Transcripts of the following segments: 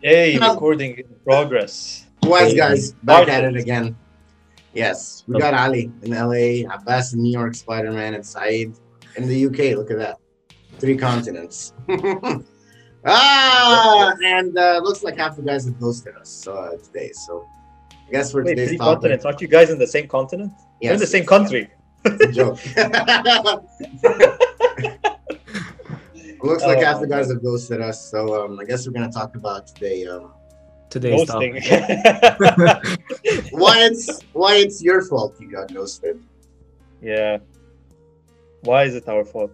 Hey, recording in progress. Wise guys, back at it again. Yes, we got Ali in LA, Abbas in New York, Spider Man, and Saeed in the UK. Look at that. Three continents. ah, and uh, looks like half the guys have ghosted us uh, today. So I guess for Wait, today's three topic, continents. Aren't you guys in the same continent? You're in the same country. joke. looks like Oh, half the guys have ghosted us. So um, I guess we're gonna talk about today um, Today's Ghosting. topic. why it's why it's your fault you got ghosted. yeah. Why is it our fault?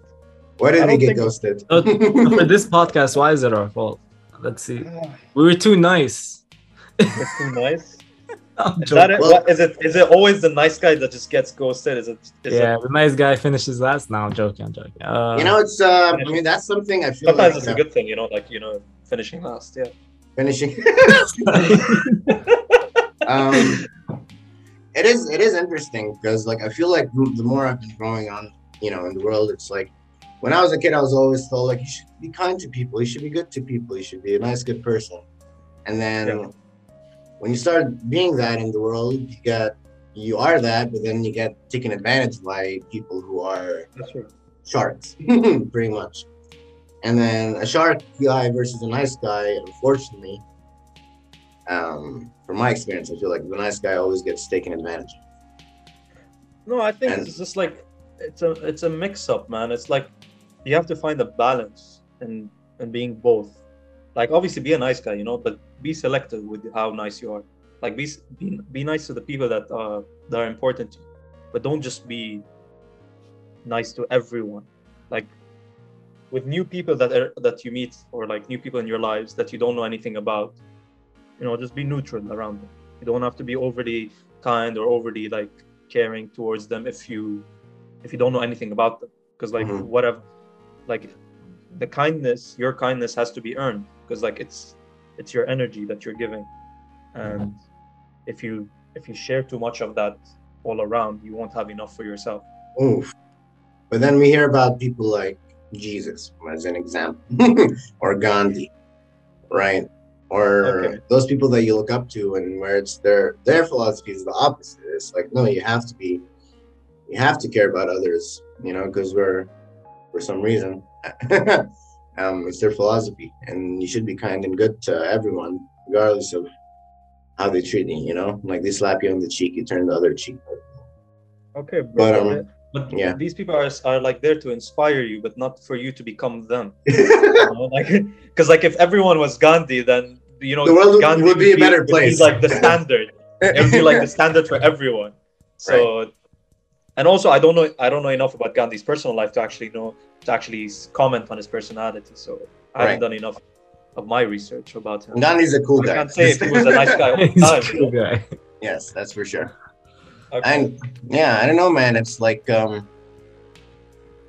Why I did we get think- ghosted? So, for this podcast, why is it our fault? Let's see. We were too nice. It's too nice. I'm Is that it? Well- What, is it? Is it always the nice guy that just gets ghosted? Is it? Is yeah, It, the nice guy finishes last. Now I'm joking. I'm joking. Uh, You know, it's uh, I mean, that's something I feel sometimes like it's a good thing, you know, like you know, finishing last. Yeah. finishing. um, it is it is interesting because like I feel like the more I've been growing on, you know, in the world, it's like when I was a kid, I was always told like you should be kind to people, you should be good to people, you should be a nice, good person, and then Yeah. When you start being that in the world, you get you are that, but then you get taken advantage by people who are That's sharks, pretty much. And then a shark guy versus a nice guy, unfortunately, um, from my experience, I feel like the nice guy always gets taken advantage of. No, I think And- it's just like it's a it's a mix up, man. It's like you have to find a balance in in being both. Like obviously be a nice guy, you know, but be selective with how nice you are. Like be be, be nice to the people that uh that are important to you, but don't just be nice to everyone. Like with new people that are, that you meet or like new people in your lives that you don't know anything about, you know, just be neutral around them. You don't have to be overly kind or overly like caring towards them if you if you don't know anything about them because like Mhm. whatever like the kindness your kindness has to be earned because like it's it's your energy that you're giving and if you if you share too much of that all around you won't have enough for yourself Oof. But then we hear about people like Jesus, as an example, or Gandhi, right? Or Okay. those people that you look up to, and where it's their their philosophy is the opposite. It's like, no, you have to be, you have to care about others, you know, because we're, for some reason, um, it's their philosophy, and you should be kind and good to everyone, regardless of how they treat you. You know, like they slap you on the cheek, you turn the other cheek. okay bro, But, um, but, but yeah. these people are, are like there to inspire you but not for you to become them you know? like because like if everyone was gandhi then you know The world would- gandhi would be a better would place. like the standard it would be like the standard for everyone. So, and also I don't know I don't know enough about Gandhi's personal life to actually know to actually comment on his personality. So I haven't done enough of my research about him. Gandhi's a cool guy. I guy. can't say if he was a nice guy all the He's a time. cool guy. yes, that's for sure. Okay. And yeah, I don't know, man. It's like um,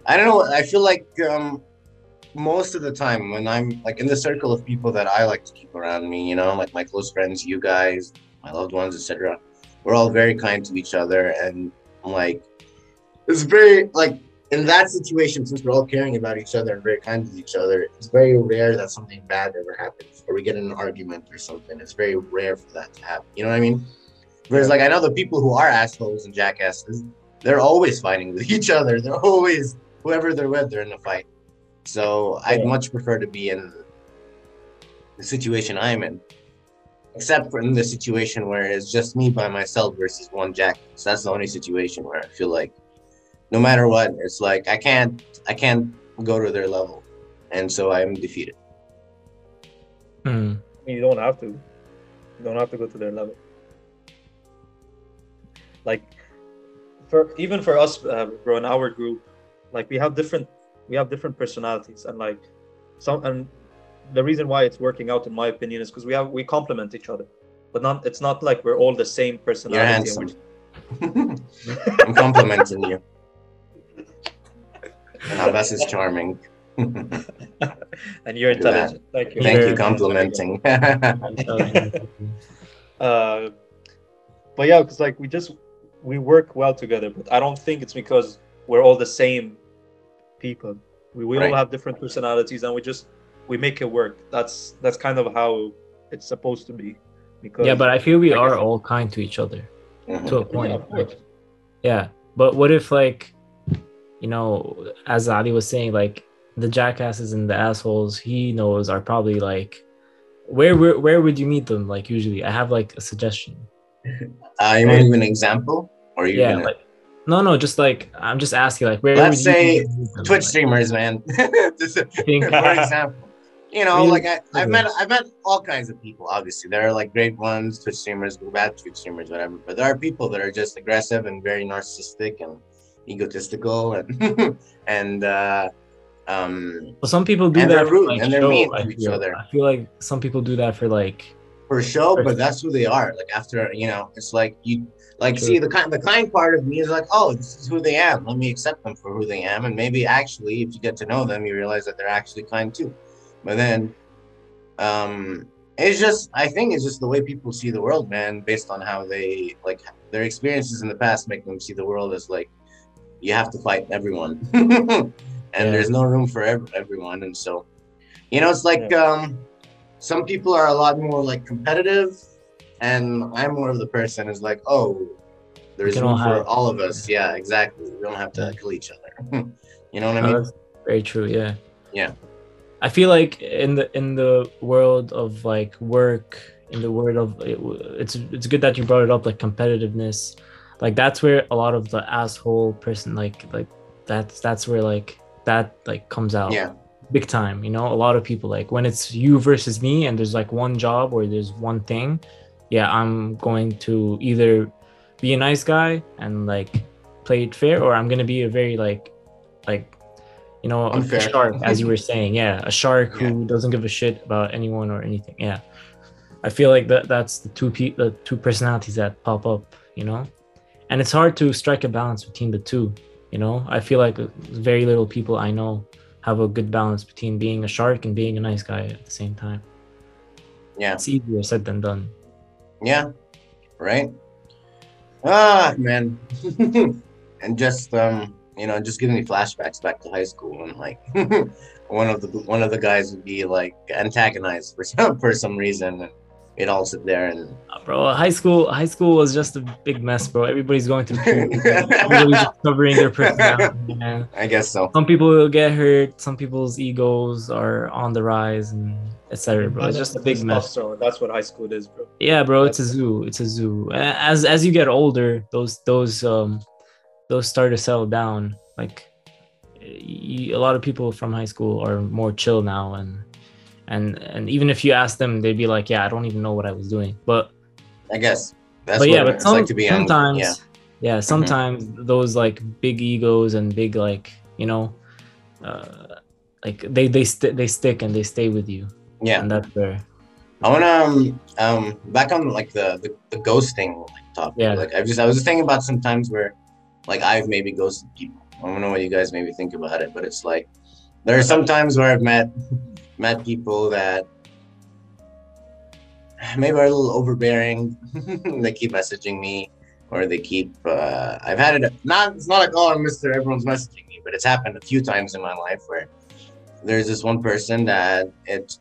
I don't know. I feel like um, most of the time when I'm like in the circle of people that I like to keep around me, you know, like my close friends, you guys, my loved ones, etc. We're all very kind to each other, and like it's very like in that situation, since we're all caring about each other and very kind to each other, it's very rare that something bad ever happens or we get in an argument or something. It's very rare for that to happen. You know what I mean? Whereas, like, I know the people who are assholes and jackasses, they're always fighting with each other. They're always, whoever they're with, they're in a fight. So I'd much prefer to be in the situation I'm in, except for in the situation where it's just me by myself versus one jackass. That's the only situation where I feel like, no matter what, it's like I can't, I can't go to their level, and so I'm defeated. Hmm. You don't have to. You don't have to go to their level. Like, for even for us, uh, bro, in our group, like we have different, we have different personalities, and like some, and the reason why it's working out, in my opinion, is because we have we complement each other, but not. It's not like we're all the same personality You're personality. and handsome. I'm complimenting you. And Abbas is charming. and you're Look at intelligent. Thank you. Thank Very you, complimenting. uh, but yeah, because like we just we work well together, but I don't think it's because we're all the same people. We, we Right. all have different personalities, and we just we make it work. That's that's kind of how it's supposed to be. Because Yeah, but I feel we I are guess- all kind to each other Mhm. to a point. of course. Yeah, but what if like, you know, as Ali was saying, like the jackasses and the assholes he knows are probably like, where where where would you meet them? Like usually, I have like a suggestion. Uh, you want to give an example, or you yeah, gonna like no, no, just like I'm just asking, like where Let's say? Twitch Like, streamers, man? Just think- for example, you know, Really? like I, I've met I've met all kinds of people. Obviously, there are like great ones, Twitch streamers, bad Twitch streamers, whatever. But there are people that are just aggressive and very narcissistic and egotistical, and and uh, um, Well, some people do And that they're rude, like, and they're show, mean I to each feel. other. I feel like some people do that for like for show, Sure. but that's who they are. Like after you know, it's like you like True. see the kind the kind part of me is like, oh, this is who they am. Let me accept them for who they am, and maybe actually, if you get to know them, you realize that they're actually kind too. But then, um, it's just I think it's just the way people see the world, man, based on how they like their experiences in the past make them see the world as like you have to fight everyone, and Yeah. there's no room for ev- everyone, and so you know, it's like um some people are a lot more like competitive and i'm more of the person who's like oh there's room for have- all of us yeah exactly we don't have to Yeah. kill each other you know what i mean very true. Yeah. Yeah. I feel like in the in the world of like work, in the world of it, it's it's good that you brought it up, like competitiveness. Like that's where a lot of the asshole person, like like that's that's where like that like comes out. yeah Big time. You know, a lot of people like when it's you versus me, and there's like one job or there's one thing. Yeah, I'm going to either be a nice guy and like play it fair, or I'm gonna be a very like like you know a Unfair. shark as you were saying yeah a shark Yeah. who doesn't give a shit about anyone or anything yeah i feel like that that's the two pe- the two personalities that pop up you know and it's hard to strike a balance between the two you know? I feel like very little people i know have a good balance between being a shark and being a nice guy at the same time. Yeah. It's easier said than done. Yeah right? Ah man. And just um you know just giving me flashbacks back to high school and like one of the one of the guys would be like antagonized for some for some reason and we'd all sit there and Uh, bro high school high school was just a big mess bro. Everybody's going through puberty. everybody's just covering their personality man. I guess so. Some people will get hurt. Some people's egos are on the rise and etc bro. It's just a big mess. Testosterone, That's what high school is, bro. yeah bro it's a zoo. It's a zoo. As as you get older those those um those start to settle down. Like a lot of people from high school are more chill now and and and even if you ask them they'd be like yeah i don't even know what i was doing but i guess that's but what yeah but it's some, like to be sometimes yeah yeah, sometimes those like big egos and big like you know uh like they they st- they stick and they stay with you yeah and that's where I wanna um, um back on like the the, the ghosting like topic. Yeah. Like I just I was just thinking about some times where like I've maybe ghosted people. I don't know what you guys maybe think about it, but it's like there are some times where I've met met people that maybe are a little overbearing. they keep messaging me or they keep uh I've had it not it's not like oh Mr. Everyone's messaging me, but it's happened a few times in my life where there's this one person that it's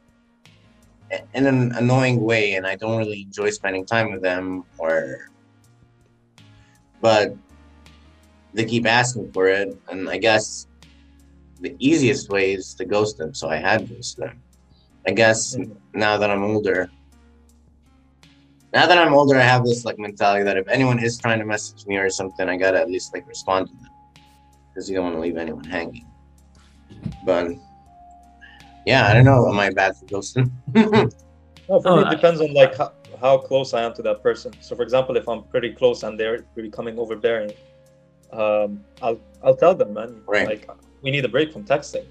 in an annoying way and I don't really enjoy spending time with them or but they keep asking for it and I guess the easiest way is to ghost them so I had ghosted them. I guess now that I'm older now that I'm older I have this like mentality that if anyone is trying to message me or something I gotta at least like respond to them because you don't want to leave anyone hanging but yeah I don't know am I bad for ghosting No, for Oh, me, it depends on like how, how close I am to that person. So, for example, if I'm pretty close and they're becoming overbearing, um, I'll I'll tell them, man, Right. like we need a break from texting,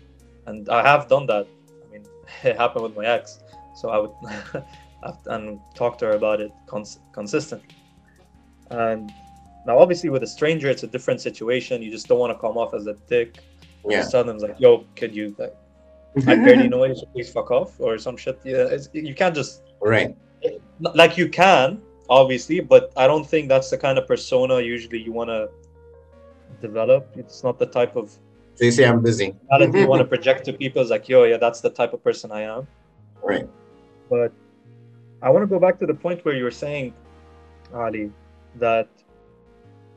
and I have done that. I mean, it happened with my ex, so I would and talk to her about it cons- consistently. And now, obviously, with a stranger, it's a different situation. You just don't want to come off as a dick. yeah Just tell them like, "Yo, could you like, I barely know you, so please fuck off," or some shit. Yeah, it's, you can't just right like you can obviously but i don't think that's the kind of persona usually you want to develop it's not the type of so you say I'm busy. Talent you want to project to people it's like yo yeah that's the type of person i am. Right. But I want to go back to the point where you were saying, Ali, that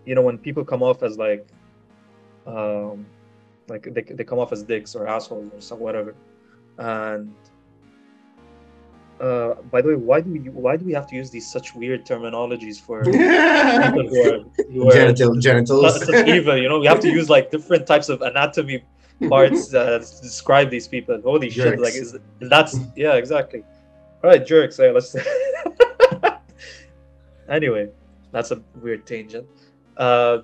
you know when people come off as like, um, like they, they come off as dicks or assholes or some whatever, and uh, by the way, why do we why do we have to use these such weird terminologies for people who are, who are Genital, genitals. such evil? You know, we have to use like different types of anatomy parts uh, to describe these people. Holy shit! Like, is that's yeah, exactly. All right, jerks. Yeah, let's. anyway, that's a weird tangent. Uh,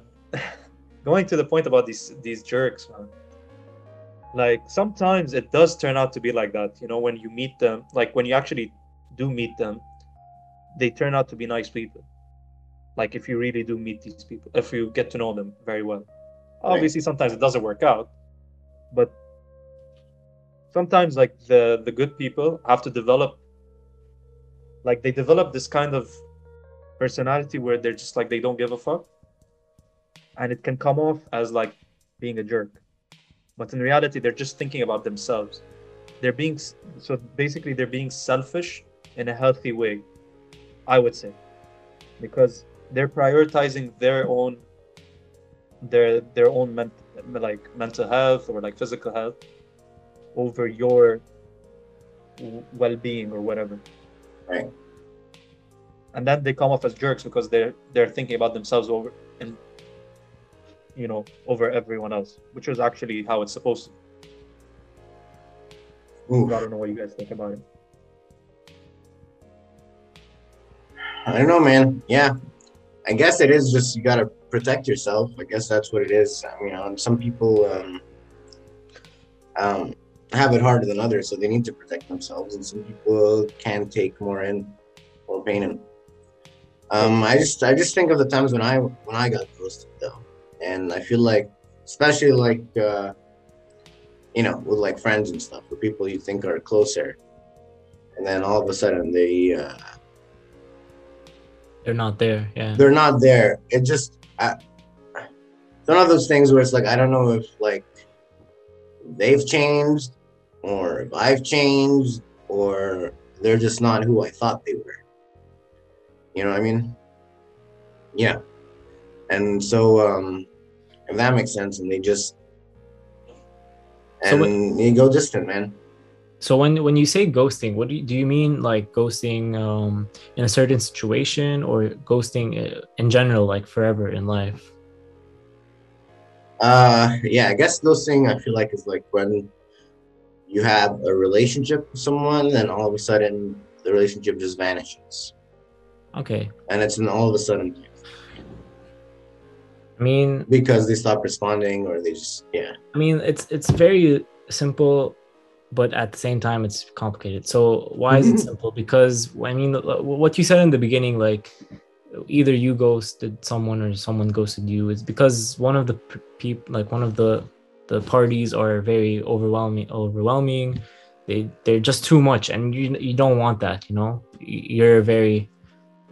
going to the point about these these jerks, man. Like sometimes it does turn out to be like that. You know, when you meet them, like when you actually do meet them, they turn out to be nice people. Like if you really do meet these people, if you get to know them very well. Obviously, sometimes it doesn't work out, but sometimes like the the good people have to develop like they develop this kind of personality where they're just like they don't give a fuck and it can come off as like being a jerk but in reality they're just thinking about themselves. They're being so basically they're being selfish in a healthy way i would say. Because they're prioritizing their own their their own ment- like mental health or like physical health over your well-being or whatever. Right. and then they come off as jerks because they're they're thinking about themselves over you know over everyone else which is actually how it's supposed to Oof. i don't know what you guys think about it I don't know, man. Yeah, I guess it is just you gotta protect yourself. I guess that's what it is. I mean, um, some people um, um, have it harder than others, so they need to protect themselves, and some people can take more in, more pain in. Um, I just, I just think of the times when I, when I got ghosted though, and I feel like, especially like, uh, you know, with like friends and stuff, with people you think are closer, and then all of a sudden they. Uh, They're not there. Yeah. they're not there. It just I, it's one of those things where it's like I don't know if like they've changed or if I've changed or they're just not who I thought they were. You know what I mean? Yeah. And so um if that makes sense and they just So and you go distant, man. So when when you say ghosting, what do you, do you mean like ghosting um, in a certain situation or ghosting uh, in general, like forever in life? Uh, yeah, I guess ghosting I feel like is like when you have a relationship with someone, and all of a sudden the relationship just vanishes, Okay. and it's an all of a sudden I mean, because they stop responding or they just yeah. I mean, it's it's very simple, but at the same time, it's complicated. So why is it simple? Because I mean, uh, what you said in the beginning, like either you ghosted someone or someone ghosted you, is because one of the people, like one of the the parties, are very overwhelming. Overwhelming. They they're just too much, and you you don't want that. You know, you're very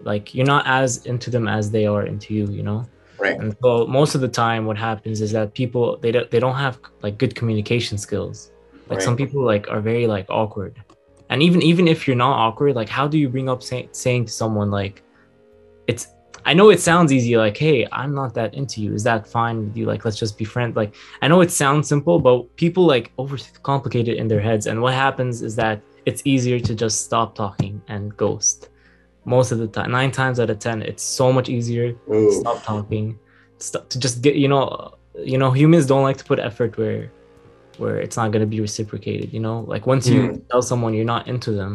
like you're not as into them as they are into you. You know. Right. And so most of the time, what happens is that people they don't they don't have like good communication skills. Like some people like are very like awkward, and even even if you're not awkward, like how do you bring up say, saying to someone like, it's I know it sounds easy like hey I'm not that into you. Is that fine with you? Like let's just be friends. Like I know it sounds simple but people like overcomplicate it in their heads. And what happens is that it's easier to just stop talking and ghost most of the time nine times out of ten it's so much easier Ooh. stop talking stop to just get you know you know humans don't like to put effort where where it's not going to be reciprocated you know? Like once you Mhm. tell someone you're not into them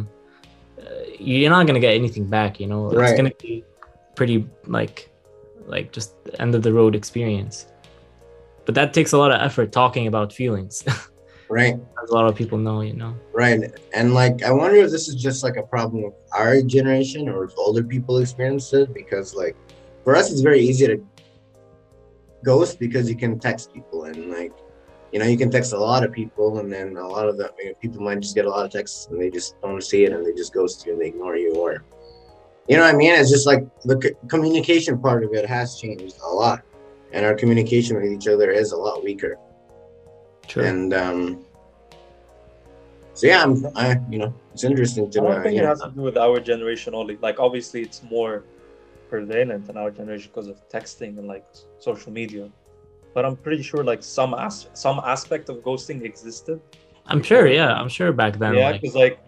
uh, you're not going to get anything back you know? It's going to be pretty like like just end of the road experience. But that takes a lot of effort talking about feelings Right. as a lot of people know you know Right. And like I wonder if this is just like a problem of our generation or if older people experience it because like for us it's very easy to ghost because you can text people and like you know you can text a lot of people and then a lot of the you know, people might just get a lot of texts and they just don't see it and they just ghost you and they ignore you or you know what I mean it's just like the c- communication part of it has changed a lot and our communication with each other is a lot weaker True. and um So yeah, I'm, I, you know, it's interesting to I don't think it know. has to do with our generation only. Like obviously, it's more prevalent in our generation because of texting and like social media. But I'm pretty sure like some as- some aspect of ghosting existed. I'm sure, yeah, I'm sure back then. yeah, like, because like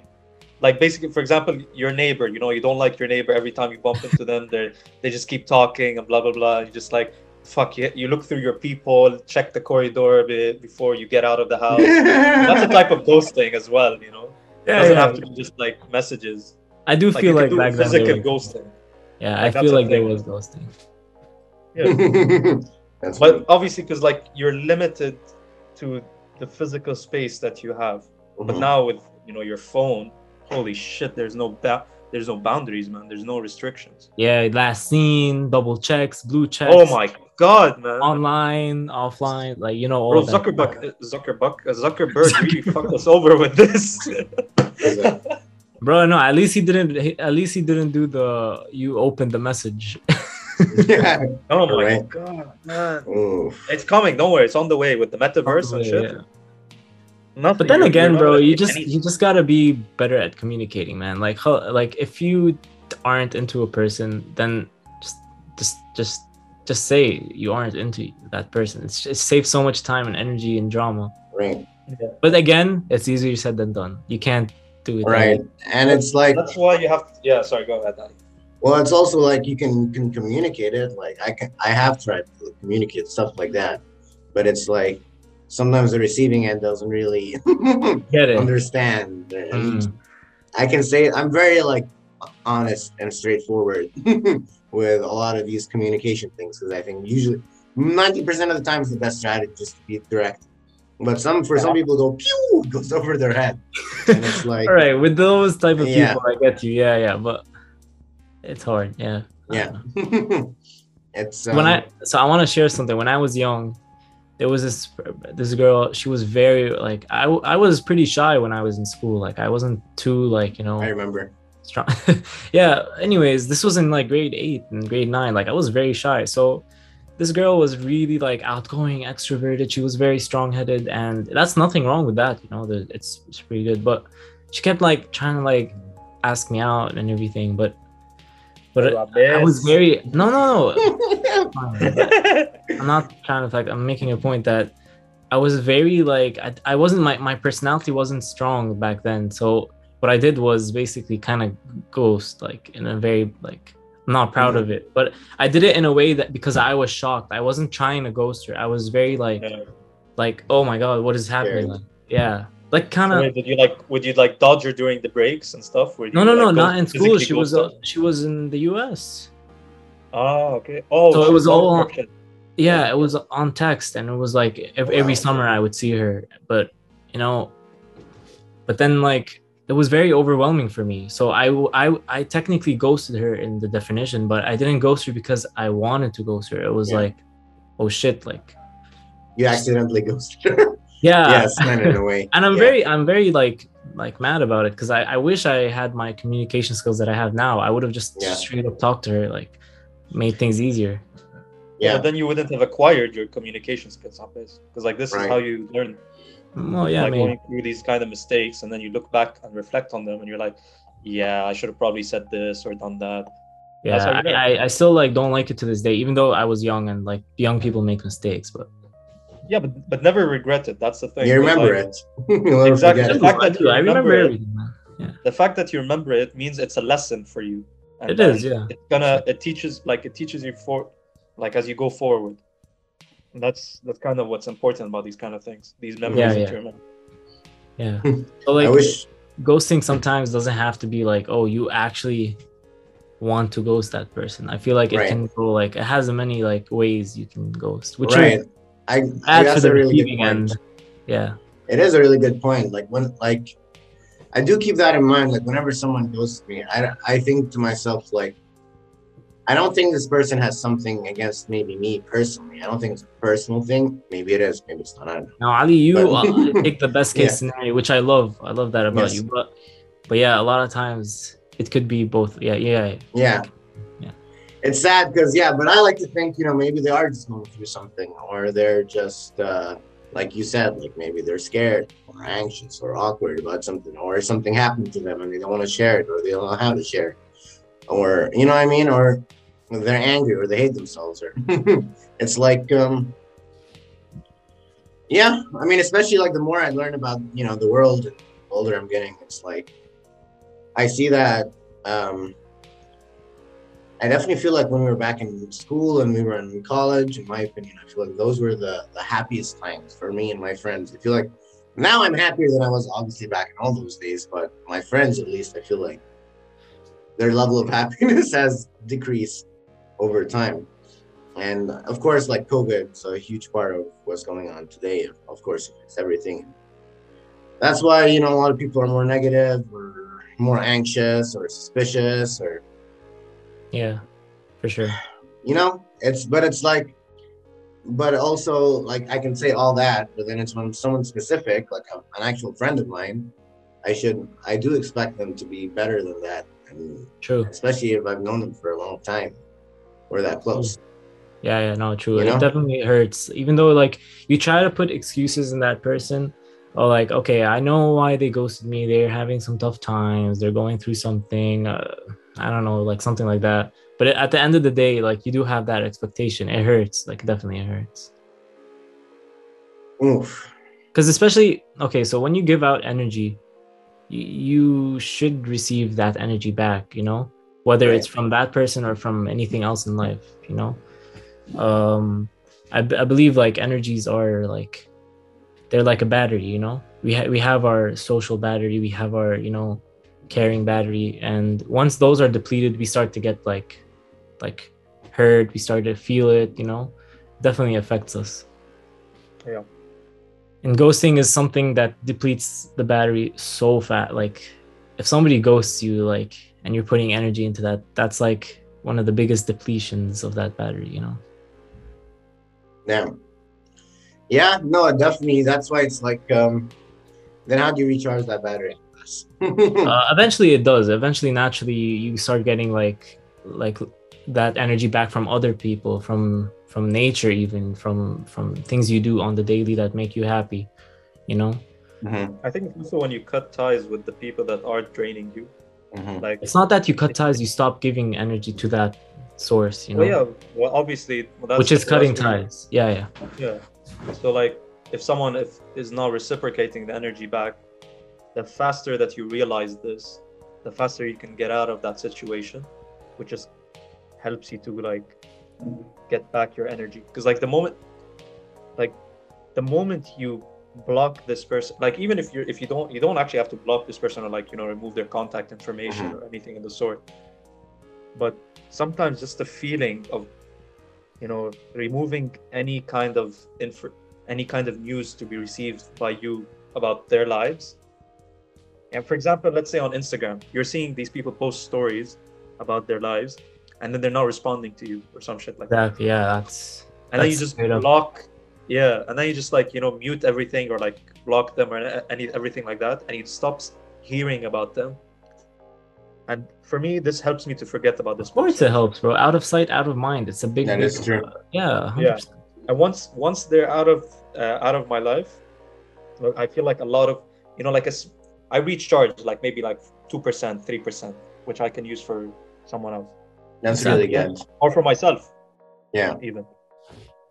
like basically, for example, your neighbor. You know, you don't like your neighbor. Every time you bump into them, they they just keep talking and blah blah blah. You just like fuck you. You look through your people, check the corridor a bit before you get out of the house. That's a type of ghosting as well. You know, it yeah, doesn't yeah. have to be just like messages. I do Like feel like can do back then. there physical was- ghosting. yeah, like, I feel like there was ghosting. Yeah. That's but obviously because like you're limited to the physical space that you have but Mhm. now with you know your phone holy shit there's no ba- there's no boundaries man there's no restrictions Yeah, last seen, double checks, blue checks. oh my god man Online, offline, like you know all bro that. zuckerberg zuckerberg uh, zuckerberg really fucked us over with this Bro, no, at least he didn't. At least he didn't do the you opened the message. yeah. oh my Right. god man Oof. it's coming don't worry it's on the way with the metaverse and shit Yeah. Nothing, But then you're- again, you're bro, you just anything. you just gotta be better at communicating, man. Like like if you aren't into a person, then just just just just say you aren't into that person. It's it saves so much time and energy and drama. Right. But again, it's easier said than done. You can't do it. Right. way. And it's like, that's why you have to yeah sorry go ahead Danny. well, it's also like you can can communicate it. Like I can, I have tried to communicate stuff like that, but it's like sometimes the receiving end doesn't really Get it. understand. Mm. I can say I'm very like honest and straightforward with a lot of these communication things because I think usually 90% of the time is the best strategy just to be direct. But some for some people go pew goes over their head. And it's like All right, with those type of Yeah. people, I get you. Yeah, yeah, but it's hard. Yeah. Yeah. it's when um, I so I want to share something. When I was young, there was this this girl. She was very like I I was pretty shy when I was in school. Like I wasn't too like you know I remember. Strong. yeah. Anyways, this was in like grade eight and grade nine. Like I was very shy. So this girl was really like outgoing, extroverted. She was very strong headed, and that's nothing wrong with that. You know, the, it's it's pretty good. But she kept like trying to like ask me out and everything. But but I was very no no no. I'm not trying to like I'm making a point that I was very like I, I wasn't my my personality wasn't strong back then. So what I did was basically kind of ghost like in a very like I'm not proud of it, but I did it in a way that because I was shocked. I wasn't trying to ghost her. I was very like Yeah. like oh my god, what is happening? Like, yeah, like kind of did you like would you like dodge her during the breaks and stuff? No you, no no like, not in school. She was uh, she was in the U.S. Oh, okay. Oh, So it was all- on yeah it was on text and it was like every, every summer i would see her but you know but then like it was very overwhelming for me so I, I, I technically ghosted her in the definition but i didn't ghost her because i wanted to ghost her it was Yeah. like oh shit like You accidentally ghosted her. yeah yes, kind of in a way. and i'm Yeah. very i'm very like like mad about it because I, I wish i had my communication skills that i have now i would have just Yeah. straight up talked to her like made things easier Yeah, Yeah. but then you wouldn't have acquired your communication skills on this because like this Right. is how you learn. Well yeah like maybe. going through these kind of mistakes, and then you look back and reflect on them, and you're like, yeah, I should have probably said this or done that. Yeah, That's I. I, I still like don't like it to this day, even though I was young and like young people make mistakes. But Yeah, but but never regret it. That's the thing. You remember like, it. Exactly. forget The it. fact that you I remember remember it- everything. Man. The fact that you remember it means it's a lesson for you. And It then is, yeah. It's gonna it teaches like it teaches you for like as you go forward. And that's that's kind of what's important about these kind of things. These memories Yeah, yeah. remember. Yeah. So like I wish ghosting sometimes doesn't have to be like, oh, you actually want to ghost that person. I feel like it Right. can go like it has many like ways you can ghost, which right. is I, I bad that's the a really good point. end. Yeah. It is a really good point. Like when like I do keep that in mind. Like whenever someone goes to me, I I think to myself like I don't think this person has something against maybe me personally. I don't think it's a personal thing. Maybe it is. Maybe it's not. I don't know. Now Ali, you But- uh, take the best case Yeah. scenario, which I love. I love that about Yes. you. But but yeah, a lot of times it could be both. Yeah, yeah. Yeah. Yeah. It's sad because yeah, but I like to think you know maybe they are just going through something or they're just uh like you said, like maybe they're scared or anxious or awkward about something, or something happened to them and they don't want to share it, or they don't know how to share, it. or you know what I mean, or they're angry or they hate themselves, or it's like, um, yeah, I mean, especially like the more I learn about you know the world and the older I'm getting, it's like I see that. Um, I definitely feel like when we were back in school and we were in college, in my opinion, I feel like those were the, the happiest times for me and my friends. I feel like now I'm happier than I was obviously back in all those days, but my friends, at least, I feel like their level of happiness has decreased over time. And of course, like COVID is a huge part of what's going on today. Of course, it's everything. That's why, you know, a lot of people are more negative or more anxious or suspicious or Yeah, for sure. you know it's but it's like but also like i can say all that but then it's when someone specific like a, an actual friend of mine i should i do expect them to be better than that and True. especially if i've known them for a long time we're that close Yeah, yeah, no, true. You know? It definitely hurts. Even though like you try to put excuses in that person, or like, okay, I know why they ghosted me. They're having some tough times. They're going through something. Uh, I don't know, like something like that. But at the end of the day, like you do have that expectation. It hurts. Like definitely, it hurts. Oof. Because especially okay, so when you give out energy, you should receive that energy back. You know, whether it's from that person or from anything else in life. You know, um, I, I believe like energies are like they're like a battery. You know, we ha- we have our social battery, we have our you know caring battery, and once those are depleted, we start to get like like hurt. We start to feel it. You know, definitely affects us. Yeah. And ghosting is something that depletes the battery so fast. Like if somebody ghosts you, like and you're putting energy into that, that's like one of the biggest depletions of that battery, you know? Damn. Yeah, no, definitely. That's why it's like, um, then how do you recharge that battery? uh, eventually it does. Eventually, naturally, you start getting like like that energy back from other people, from from nature, even from from things you do on the daily that make you happy. You know, Mhm, I think also when you cut ties with the people that aren't draining you. Mhm. Like, it's not that you cut ties; you stop giving energy to that source. You know, well, yeah, well, obviously, well, that's, which is cutting that's ties. Yeah, yeah. Yeah. So like if someone if is not reciprocating the energy back, the faster that you realize this, the faster you can get out of that situation, which just helps you to like get back your energy. Because like the moment like the moment you block this person like even if you're if you don't you don't actually have to block this person or like you know remove their contact information mm-hmm. or anything of the sort but sometimes just the feeling of you know removing any kind of info any kind of news to be received by you about their lives and for example let's say on instagram you're seeing these people post stories about their lives and then they're not responding to you or some shit like that Exactly. Yeah, that's and then you That's just straight up. Block yeah and then you just like you know mute everything or like block them or a- any everything like that and he stops hearing about them and for me this helps me to forget about this of course person. it helps, bro. Out of sight, out of mind. It's a big. That big- is true. Yeah. 100%. Yeah. and once once they're out of uh, out of my life i feel like a lot of you know like a s- i recharge like maybe like 2% 3% which i can use for someone else That's really good. or for myself Yeah. even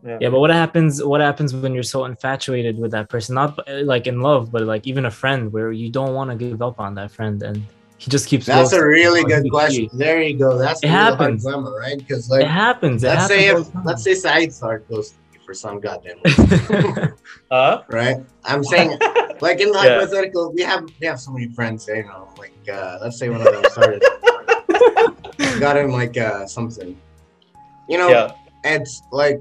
yeah, Yeah, but what happens? What happens when you're so infatuated with that person? Not like in love, but like even a friend, where you don't want to give up on that friend, and he just keeps. That's a really good he question. cheats. There you go. That's It the happens. dilemma, right? Because like It happens. It let's say if happens all the let's say Saeed started ghosting you for some goddamn reason, uh, right? I'm saying, like in the Yeah. hypothetical, we have we have so many friends. You know, like uh, let's say one of them started got him like uh, something. You know, yeah it's like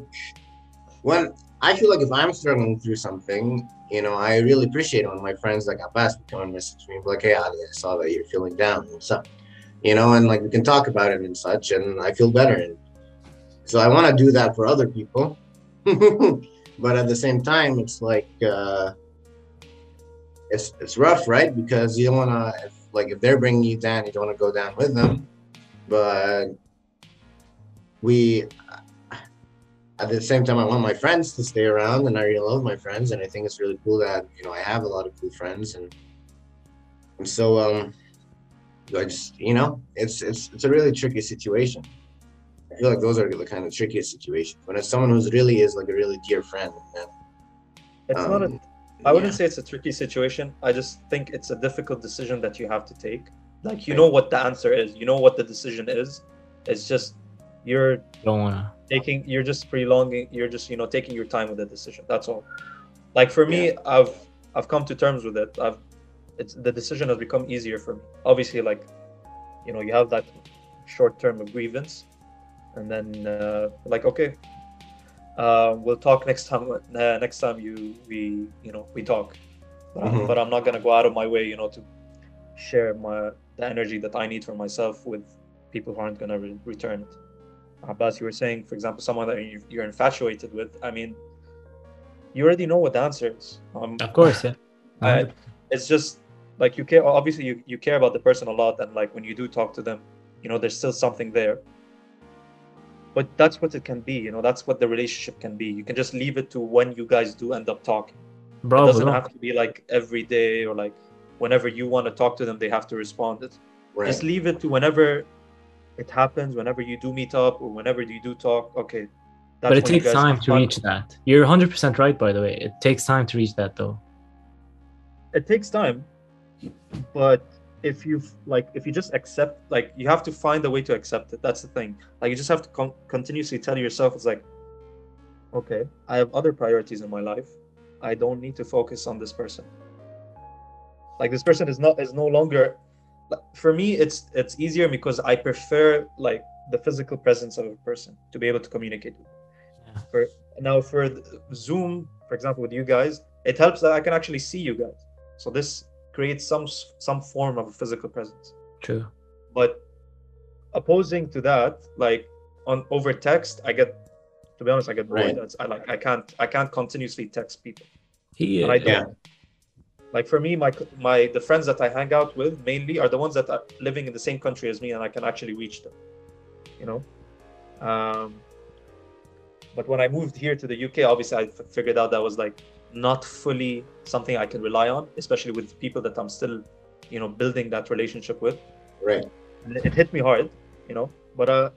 when I feel like if I'm struggling through something, you know, I really appreciate when my friends like Abbas would come and message me, like, "Hey, Ali, I saw that you're feeling down. What's up?" You know, and like we can talk about it and such, and I feel better. And so I want to do that for other people, but at the same time, it's like uh, it's it's rough, right? Because you don't want to, like, if they're bringing you down, you don't want to go down with them, but we at the same time, I want my friends to stay around, and I really love my friends, and I think it's really cool that you know I have a lot of cool friends, and and so um, I just you know it's it's it's a really tricky situation. I feel like those are the kind of trickiest situations when it's someone who's really is like a really dear friend. And, It's not a. um, I wouldn't yeah. say it's a tricky situation. I just think it's a difficult decision that you have to take. Like you know what the answer is. You know what the decision is. It's just you're Don't wanna. Taking. You're just prolonging. You're just you know taking your time with the decision. That's all. Like for me, I've I've come to terms with it. I've it's the decision has become easier for me. Obviously, like you know you have that short term of grievance, and then uh, like okay, uh, we'll talk next time. Uh, next time you we you know we talk, but, I'm- Mhm. but I'm not gonna go out of my way, you know, to share my the energy that I need for myself with people who aren't gonna re- return it. Abbas, you were saying, for example, someone that you- you're infatuated with. I mean, you already know what the answer is. Um, Of course, yeah. I- it's just like you care obviously you, you care about the person a lot and like when you do talk to them you know there's still something there but that's what it can be you know that's what the relationship can be you can just leave it to when you guys do end up talking it doesn't bro. have to be like every day or like whenever you want to talk to them they have to respond it right. just leave it to whenever it happens whenever you do meet up or whenever you do talk okay that's but it takes time to reach that. You're 100% right, by the way. It takes time to reach that, though. it takes time but if you like if you just accept like you have to find a way to accept it that's the thing like you just have to con- continuously tell yourself it's like okay i have other priorities in my life i don't need to focus on this person like this person is not is no longer for me it's it's easier because i prefer like the physical presence of a person to be able to communicate with Yeah. for now for zoom for example with you guys it helps that i can actually see you guys so this creates some some form of a physical presence True. but opposing to that like on over text i get to be honest i get bored Right. I like i can't i can't continuously text people He, and I don't. Yeah. Like for me, my my the friends that I hang out with mainly are the ones that are living in the same country as me, and I can actually reach them. You know. Um, but when I moved here to the UK, obviously I figured out that was like not fully something I can rely on, especially with people that I'm still, you know, building that relationship with. Right. And it hit me hard, you know. But uh,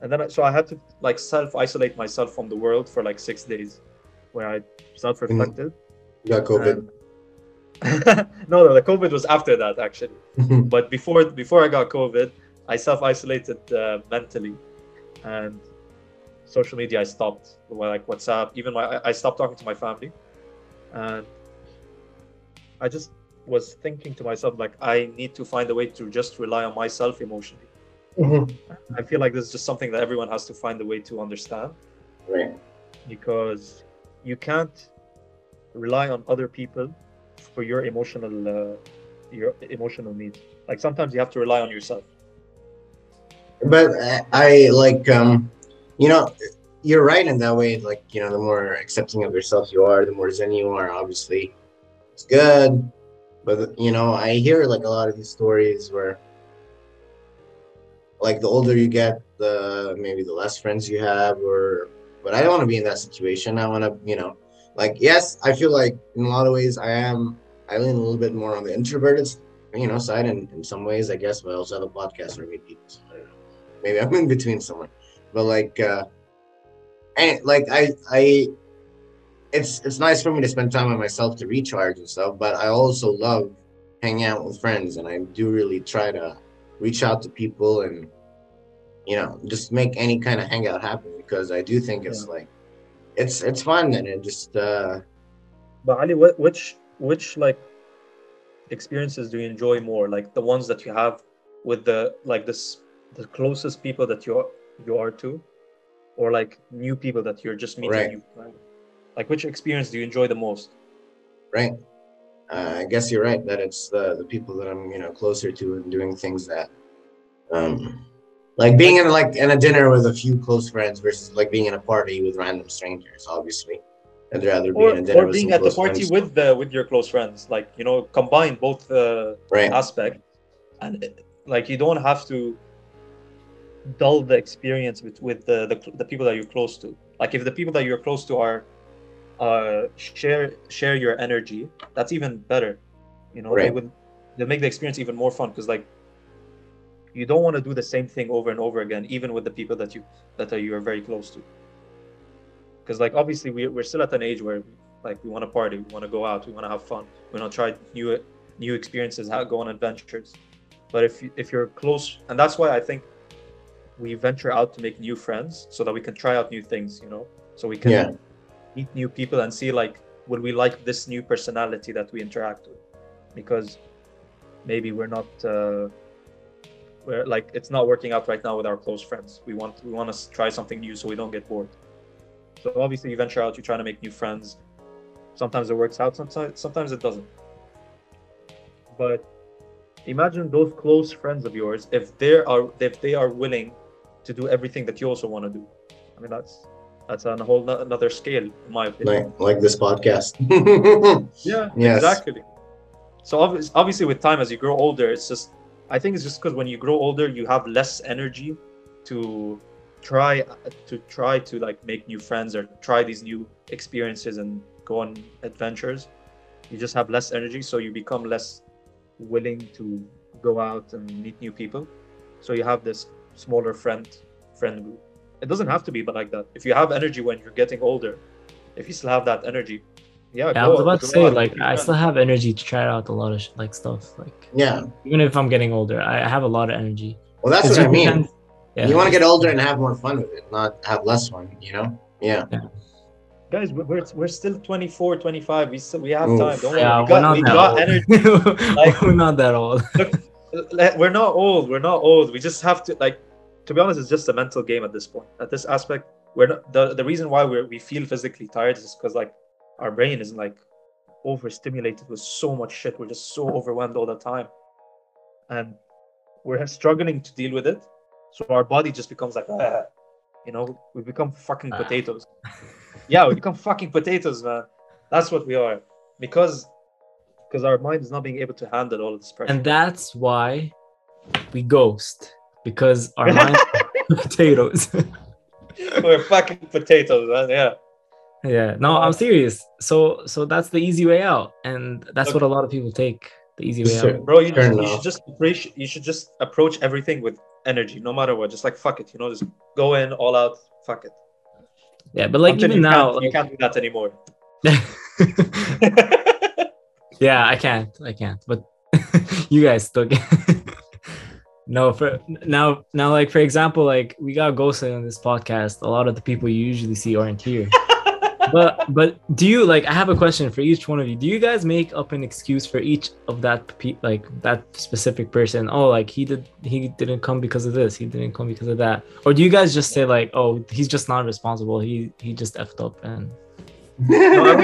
and then I, so I had to like self isolate myself from the world for like six days, where I self reflected. You got COVID. no, no, the COVID was after that actually. But before before I got COVID, I self isolated uh, mentally, and social media I stopped. Like WhatsApp, even my I- I stopped talking to my family, and I just was thinking to myself like I need to find a way to just rely on myself emotionally. I feel like this is just something that everyone has to find a way to understand right. because you can't rely on other people for your emotional uh, your emotional needs like sometimes you have to rely on yourself But I, like um, you know, you're right in that way. Like you know, the more accepting of yourself you are, the more zen you are. Obviously, it's good. But you know, I hear like a lot of these stories where, like, the older you get, the maybe the less friends you have, or. But I don't want to be in that situation. I want to, you know, like yes, I feel like in a lot of ways I am. I lean a little bit more on the introverted, you know, side, and in some ways I guess. But I also have a podcast where I meet people. So I don't know maybe I'm in between somewhere. But like uh and like I I it's it's nice for me to spend time with myself to recharge and stuff, but I also love hanging out with friends and I do really try to reach out to people and you know just make any kind of hangout happen because I do think it's like it's it's fun and it just uh but ali what, which which like experiences do you enjoy more? Like the ones that you have with the like this the closest people that you are you are to? Or like new people that you're just meeting Right. new like which experience do you enjoy the most? Right. Uh, I guess you're right that it's the the people that I'm you know closer to and doing things that um like being in like in a dinner with a few close friends versus like being in a party with random strangers obviously. I'd rather be or, in a dinner or with being at the party friends. with the with your close friends like you know combine both uh, right. aspect and like you don't have to dull the experience with with the, the the people that you're close to. Like if the people that you're close to are uh share share your energy, that's even better. You know, they would they make the experience even more fun because like you don't want to do the same thing over and over again, even with the people that you that are, you are very close to. Because like obviously we we're still at an age where like we want to party, we want to go out, we want to have fun, we want to try new new experiences, how go on adventures. But if you, if you're close, and that's why I think we venture out to make new friends so that we can try out new things, you know, so we can Yeah. meet new people and see like would we like this new personality that we interact with, because maybe we're not. Uh, we're like it's not working out right now with our close friends. We want we want to try something new so we don't get bored. So obviously you venture out, you try to make new friends. Sometimes it works out, sometimes sometimes it doesn't. But imagine those close friends of yours if they are if they are willing to do everything that you also want to do. I mean that's that's on a whole no- another scale, in my opinion. Like like this podcast. Yeah, Yes. exactly. So obviously, obviously, with time, as you grow older, it's just I think it's just because when you grow older, you have less energy to try to try to like make new friends or try these new experiences and go on adventures. You just have less energy, so you become less willing to go out and meet new people. So you have this smaller friend friend group. It doesn't have to be, but like that. If you have energy when you're getting older, if you still have that energy, yeah. Yeah, I was about to say like I still have energy to try out a lot of like stuff. Like yeah. even if I'm getting older, I I have a lot of energy. Well, that's what I mean. can- Yeah. You want to get older and have more fun with it, not have less fun. You know? Yeah. guys we're, we're, we're still 24 25 we still we have Oof. time don't Yeah, we we're got, not we that got old. energy like- we're not that old. Le- we're not old we're not old we just have to like to be honest it's just a mental game at this point at this aspect we're not the, the reason why we're, we feel physically tired is because like our brain is like overstimulated with so much shit. We're just so overwhelmed all the time. And we're struggling to deal with it. So our body just becomes like "Ah," you know we become fucking Ah. potatoes. Yeah we become fucking potatoes man. That's what we are. Because because our mind is not being able to handle all of this pressure. And that's why we ghost. Because our mind potatoes. we're fucking potatoes man yeah yeah, no, I'm serious. So so that's the easy way out, and that's what a lot of people take the easy way Sure. out. bro you, Fair just, you should just approach you should just approach everything with energy no matter what just like fuck it you know just go in all out fuck it Yeah, but like Until even you now, can't, you can't do that anymore yeah, I can't, I can't, but you guys still can. no, for now, now, like for example, like we got ghosted on this podcast. A lot of the people you usually see aren't here. But but do you like? I have a question for each one of you. Do you guys make up an excuse for each of that pe- like that specific person? Oh, like he did, he didn't come because of this. He didn't come because of that. Or do you guys just say like, oh, he's just not responsible. He he just effed up and no,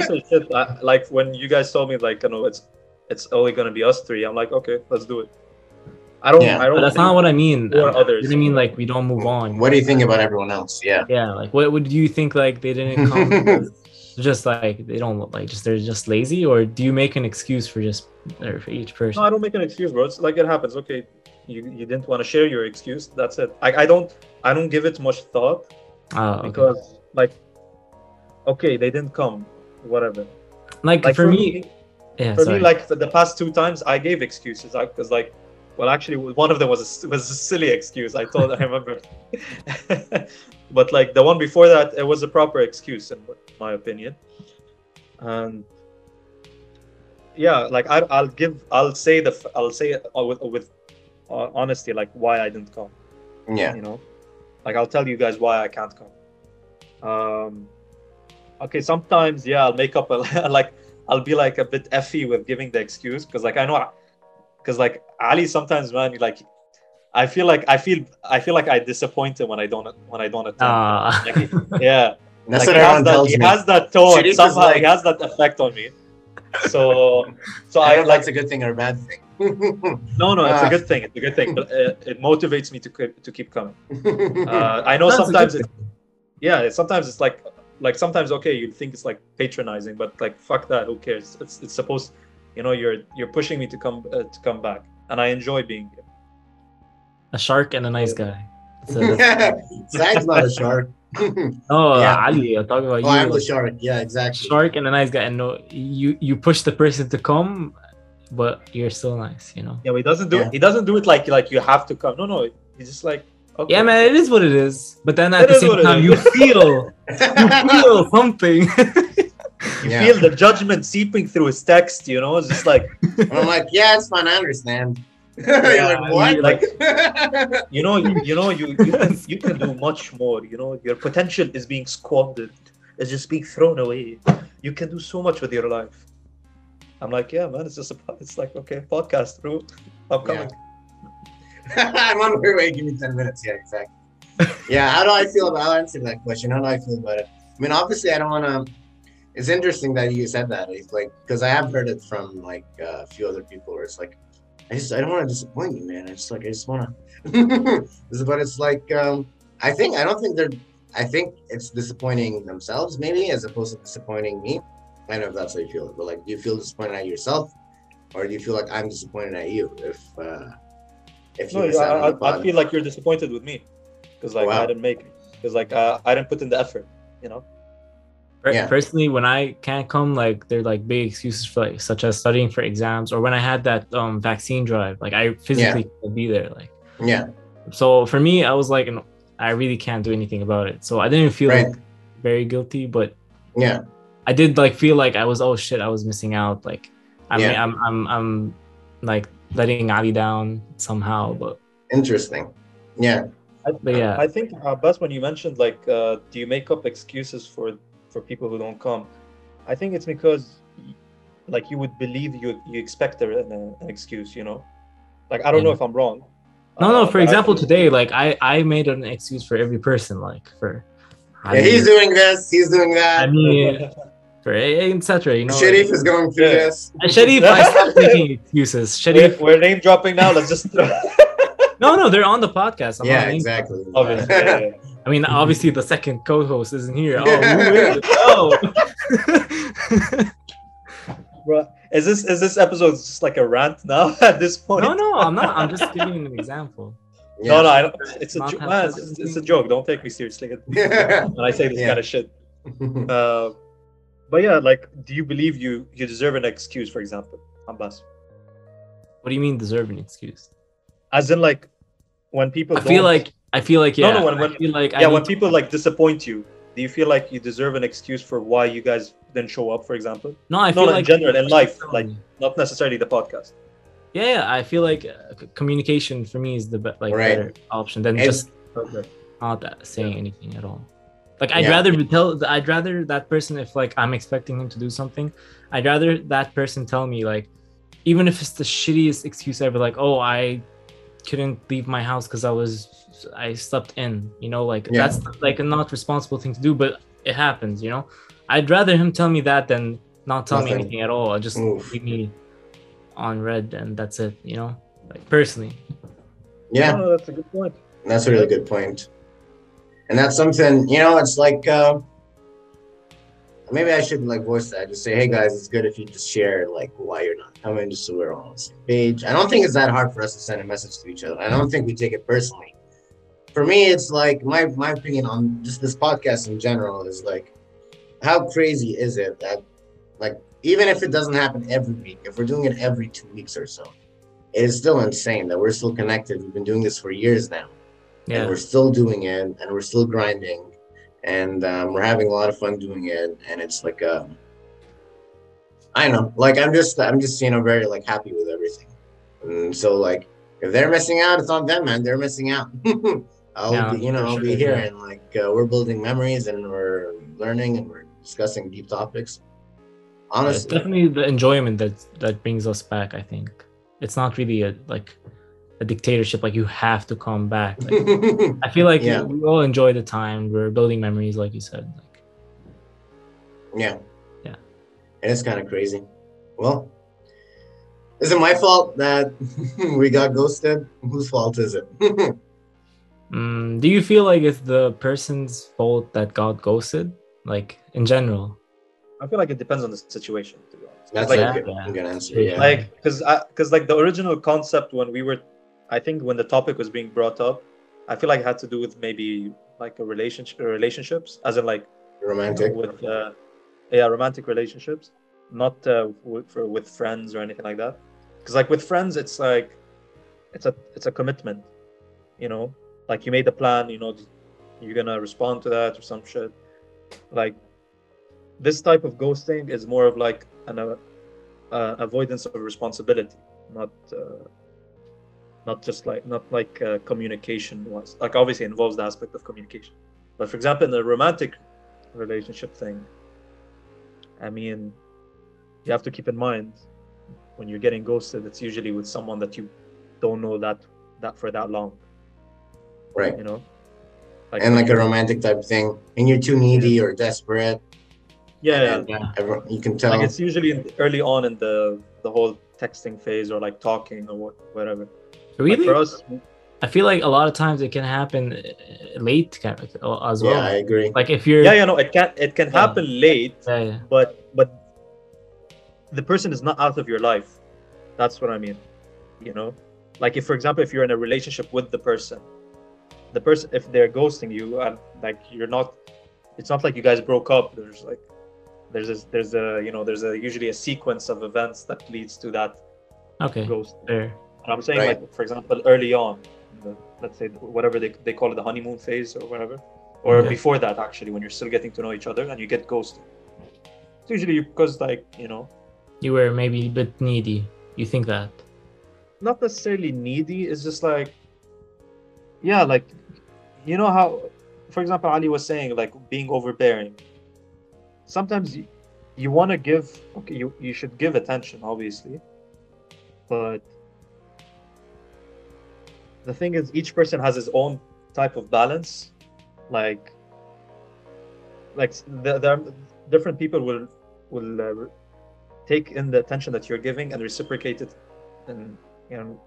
I like when you guys told me like you know it's it's only gonna be us three. I'm like okay, let's do it. I don't. Yeah. I don't. That's not what I mean. Or I others. I mean like we don't move on. What do you think about everyone else? Yeah. Yeah, like what would you think? Like they didn't come, just like they don't look like just they're just lazy, or do you make an excuse for just or for each person? No, I don't make an excuse, bro. It's like it happens. Okay, you you didn't want to share your excuse. That's it. I, I don't I don't give it much thought Oh, okay. because like, okay, they didn't come, whatever. like, Like for, me, yeah, for sorry. me, like for the past two times, I gave excuses. Like, because like, well, actually, one of them was a, was a silly excuse. I told, I remember, but like the one before that, it was a proper excuse in my opinion. And yeah, like I, I'll give, I'll say the, I'll say it uh, with with uh, honesty, like why I didn't come Yeah. you know like i'll tell you guys why i can't come um okay sometimes yeah i'll make up a like i'll be like a bit effy with giving the excuse because like i know because like ali sometimes man like i feel like i feel i feel like i disappoint him when i don't when i don't attend Ah. Like, yeah That's like, what he, has everyone that, tells he me. has that tone Sharif somehow like- he has that effect on me so so I i don't know like that's a good thing or a bad thing. no no it's Ah. a good thing it's a good thing but uh, it motivates me to keep- to keep coming uh, I know That's sometimes thing. it's yeah, sometimes it's like like sometimes okay, you think it's like patronizing, but like fuck that, who cares? It's it's supposed, you know, you're you're pushing me to come uh, to come back, and I enjoy being here. a shark and a nice guy. That's a- that's- not a shark. Oh, Yeah. Ali, I'm talking about oh, you. I'm the shark. Yeah, exactly. shark and a nice guy. And no, you you push the person to come, but you're still nice. You know. Yeah, but he doesn't do Yeah. he doesn't do it like like you have to come. No, no, he's just like okay. Yeah, man, it is what it is. But then at It the same time, you feel you feel something. You Yeah. feel the judgment seeping through his text. You know, it's just like I'm like, yeah, it's fine. I understand. Yeah, like, what? like- you know, you, you know, you you can, you can do much more. You know, your potential is being squandered. It's just being thrown away. You can do so much with your life. I'm like, yeah, man. It's just a, it's like okay, podcast, bro. I'm coming. I'm on my way. Give me 10 minutes. Yeah, exactly. Yeah, how do I feel about I'll answer that question? How do I feel about it? I mean, obviously, I don't want to. It's interesting that you said that. It's like, because I have heard it from like uh, a few other people where it's like, I just, I don't want to disappoint you, man. It's like, I just want to. but it's like, um, I think, I don't think they're, I think it's disappointing themselves, maybe, as opposed to disappointing me. I don't know if that's how you feel, but like, do you feel disappointed at yourself? Or do you feel like I'm disappointed at you if, uh, if No, out on I, I, I feel like you're disappointed with me because like Wow. I didn't make it because like uh, I didn't put in the effort. You know. Per- Yeah. Personally, when I can't come, like they're like big excuses for like such as studying for exams, or when I had that um vaccine drive, like I physically couldn't be there. Like Yeah, so for me, I was like, no, I really can't do anything about it. So I didn't feel Right. like, very guilty, but yeah, I did like feel like I was oh shit, I was missing out. Like I mean, Yeah. I'm I'm I'm like letting Ali down somehow, but interesting. Yeah, I, But yeah. I think uh, Bas, when you mentioned like, uh, do you make up excuses for for people who don't come? I think it's because like you would believe you you expect an, an excuse. You know, like I don't know if I'm wrong. no, no. Uh, For but I example, today, like I I made an excuse for every person, like for. yeah he's doing this, he's doing that. I mean, for etc. You know, Sharif is going through Yeah. this. And Sharif, I stopped making excuses. we're, we're name dropping now. Let's just no, no, they're on the podcast. I'm yeah, exactly. obviously. yeah, yeah. I mean, obviously, the second co-host isn't here. Oh, who is? Oh. Bro, is this is this episode just like a rant now at this point? no, no, I'm not. I'm just giving an example. Yeah. No, no, I don't, it's a jo- man, it's, it's a joke. Don't take me seriously when I say this Yeah. kind of shit. Uh, but yeah, like, do you believe you you deserve an excuse? For example, Abbas, What do you mean deserve an excuse? as in like when people I feel don't- like I feel like No, yeah. no, when- I when- feel like yeah, need when to- people like disappoint you, do you feel like you deserve an excuse for why you guys didn't show up? For example, no, I feel in like in general, in life, Tell like- not necessarily the podcast. yeah, yeah, I feel like uh, communication for me is the be- like Right. better option than It's- just Okay. not that saying anything at all. Like I'd Yeah. rather be tell I'd rather that person if like I'm expecting him to do something, I'd rather that person tell me like even if it's the shittiest excuse ever, like, oh I couldn't leave my house because I was I slept in, you know, like Yeah. that's like a not responsible thing to do, but it happens, you know. I'd rather him tell me that than not tell me anything at all. Just Oof. leave me on red and that's it, you know. Like personally. yeah, No, that's a good point. that's a really good point. And that's something, you know, it's like uh, maybe I shouldn't like voice that. Just say, hey guys, it's good if you just share like why you're not coming, just so we're all on the same page. I don't think it's that hard for us to send a message to each other. I don't think we take it personally. For me, it's like my my opinion on just this podcast in general is like, how crazy is it that like even if it doesn't happen every week, if we're doing it every two weeks or so, it is still insane that we're still connected. We've been doing this for years now Yeah. and we're still doing it and we're still grinding and um, we're having a lot of fun doing it and it's like um i don't know. Like i'm just i'm just you know very like happy with everything. And so like if they're missing out it's on them man. They're missing out. I'll Yeah, be you know i'll sure, be here yeah. and like uh, we're building memories and we're learning and we're discussing deep topics. Yeah, it's honestly. definitely the enjoyment that that brings us back. I think. It's not really a like a dictatorship. Like you have to come back. Like, I feel like Yeah. we all enjoy the time. We're building memories, like you said. Like Yeah. Yeah. It is kind of crazy. Well, is it my fault that we got ghosted? Whose fault is it? mm, do you feel like it's the person's fault that got ghosted? Like in general. I feel like it depends on the situation. To be honest, That's like, a Yeah. good, Yeah. good answer. Yeah. like because because like the original concept when we were i think when the topic was being brought up I feel like it had to do with maybe like a relationship, relationships, as in like Romantic. with uh, yeah romantic relationships not uh, with, for, with friends or anything like that. Because like with friends it's like it's a it's a commitment you know? Like you made a plan you know you're gonna respond to that or some shit. Like this type of ghosting is more of like an uh, uh, avoidance of responsibility not uh, not just like not like uh, communication was like obviously involves the aspect of communication but for example in the romantic relationship thing i mean you have to keep in mind when you're getting ghosted it's usually with someone that you don't know that that for that long Right. you know And like a romantic type thing. And you're too needy or desperate. yeah, yeah. And, uh, everyone, you can tell. like it's usually early on in the the whole texting phase or like talking or what, whatever Like, Really? for us I feel like a lot of times it can happen uh, late kind of, uh, as well. yeah, I agree. Like if you're yeah yeah no it can it can Yeah. happen late yeah, yeah. but but the person is not out of your life that's what i mean you know like if for example if you're in a relationship with the person the person if they're ghosting you and like you're not it's not like you guys broke up there's like there's a there's a you know there's a usually a sequence of events that leads to that okay, ghost fair. And i'm saying Right. like for example early on the, let's say whatever they, they call it the honeymoon phase or whatever or Yeah. before that actually when you're still getting to know each other and you get ghosted it's usually because like you know You were maybe a bit needy. You think that? not necessarily needy it's just like yeah like you know how for example ali was saying like being overbearing sometimes you, you want to give okay you, you should give attention obviously but the thing is each person has his own type of balance. Like like there, there are different people will will uh, take in the attention that you're giving and reciprocate it and you know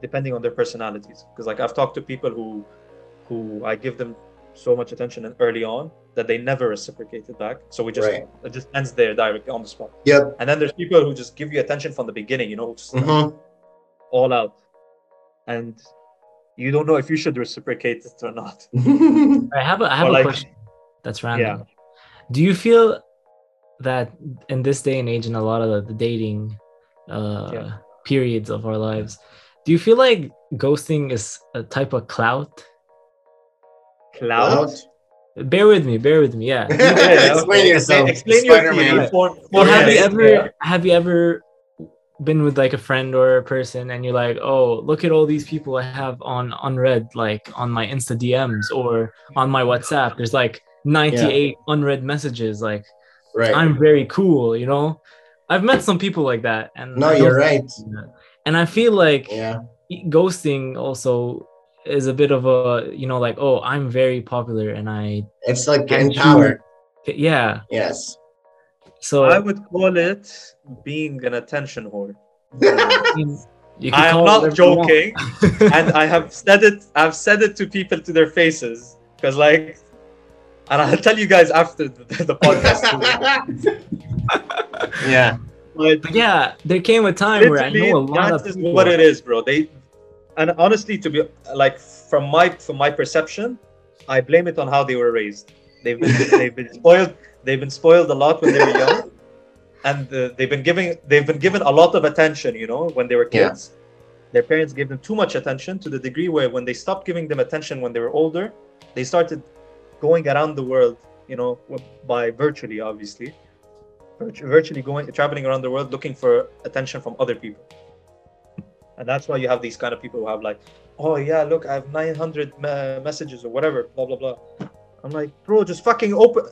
depending on their personalities. Because like i've talked to people who who i give them so much attention and early on that they never reciprocate it back. So we just Right. it just ends there directly on the spot. Yep. and then there's people who just give you attention from the beginning you know just like, hmm all out. And you don't know if you should reciprocate it or not I have a I have Or a like- question. That's random. Yeah. Do you feel that in this day and age, in a lot of the, the dating uh, Yeah. periods of our lives, do you feel like ghosting is a type of clout? Clout? Bear with me. Bear with me. Yeah. Explain yourself, explain your Spider-Man. theory for, Well, for have you us. ever have you ever been with like a friend or a person and you're like, oh, look at all these people I have on unread, like on my Insta DMs or on my WhatsApp. There's like 98 unread messages. Like Right. I'm very cool, you know. I've met some people like that, and no, you're right. And I feel like Yeah. ghosting also is a bit of a, you know, like, oh, I'm very popular, and I, It's like empowered. yeah. Yes. So I would call it being an attention whore. I mean, you can I am not whatever you want. joking, and I have said it. I've said it to people to their faces because, like, and I'll tell you guys after the, the podcast. yeah. but But yeah, there came a time where I literally, know a lot that of is people. what it is, bro. They, and honestly, to be like from my from my perception, I blame it on how they were raised. They've been they've been spoiled. They've been spoiled a lot when they were young, and uh, they've been giving they've been given a lot of attention. You know, when they were Yeah. kids, their parents gave them too much attention to the degree where when they stopped giving them attention when they were older, they started going around the world. You know, by virtually, obviously, virtually going traveling around the world looking for attention from other people. And that's why you have these kind of people who have like, oh yeah, look, I have 900 me- messages or whatever, blah blah blah. I'm like, bro, just fucking open.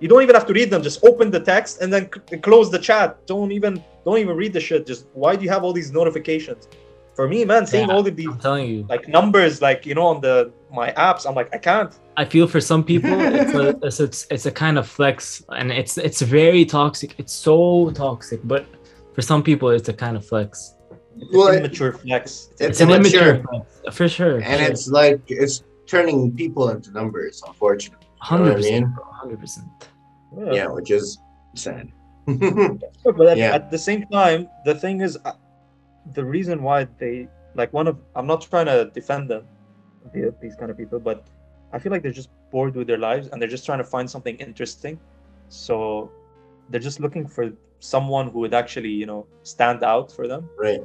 You don't even have to read them. Just open the text and then c- close the chat. Don't even don't even read the shit. Just why do you have all these notifications? For me, man, seeing Yeah. all of these I'm telling you, like numbers, like you know, on the my apps, I'm like, I can't. I feel for some people it's a it's, it's it's a kind of flex, and it's it's very toxic. It's so toxic, but for some people it's a kind of flex. It's Well, an immature flex. It's, an immature. immature flex, for sure. And it's like it's turning people into numbers, unfortunately. hundred you know I mean? percent, hundred percent. Yeah, which is sad. But at, Yeah. at the same time, the thing is, uh, the reason why they like one of I'm not trying to defend them, the, these kind of people, but I feel like they're just bored with their lives and they're just trying to find something interesting. So they're just looking for someone who would actually, you know, stand out for them. Right.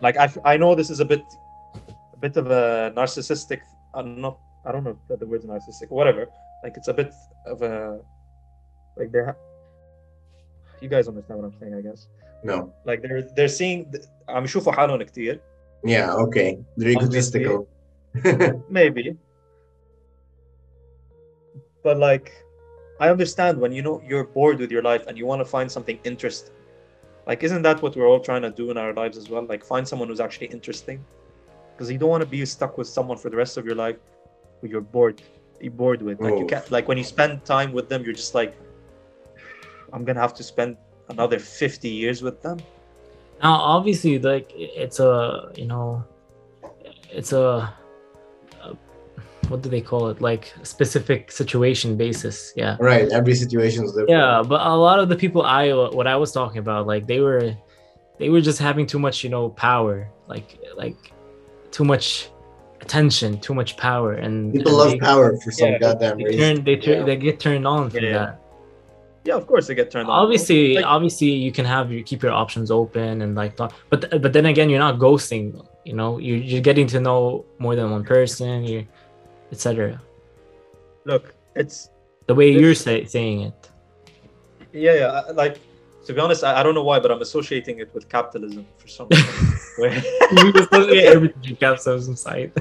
Like I, I know this is a bit, a bit of a narcissistic. I'm not. I don't know if the word's narcissistic. Whatever. Like it's a bit of a, like they're. ha- You guys understand what I'm saying, I guess. No. Like they're they're seeing. عم يشوفوا حالهم كتير. Yeah. Okay. They're Obviously. egotistical. Maybe. But like, I understand when you know you're bored with your life and you want to find something interesting. Like, isn't that what we're all trying to do in our lives as well? Like, find someone who's actually interesting. Because you don't want to be stuck with someone for the rest of your life who you're bored, be bored with. Like, you Oof. can't. Like when you spend time with them, you're just like, I'm gonna have to spend another 50 years with them. Now, obviously, like it's a you know, it's a, a what do they call it? Like specific situation basis. Yeah. right. Every situation is different. Yeah, but a lot of the people I what I was talking about, like they were, they were just having too much, you know, power, like like too much attention, too much power, and People and love they, power for some Yeah, goddamn They reason. turn, they turn, Yeah. they get turned on from Yeah, yeah. that. Yeah, of course they get turned on. Obviously, Like, obviously, you can have you keep your options open and like talk, but but then again, you're not ghosting. You know, you're you're getting to know more than one person. You, etc. look, it's The way you're say, saying it. yeah, yeah. I- Like to be honest, I, I don't know why, but I'm associating it with capitalism for some reason. Where- you associate everything capitalism side.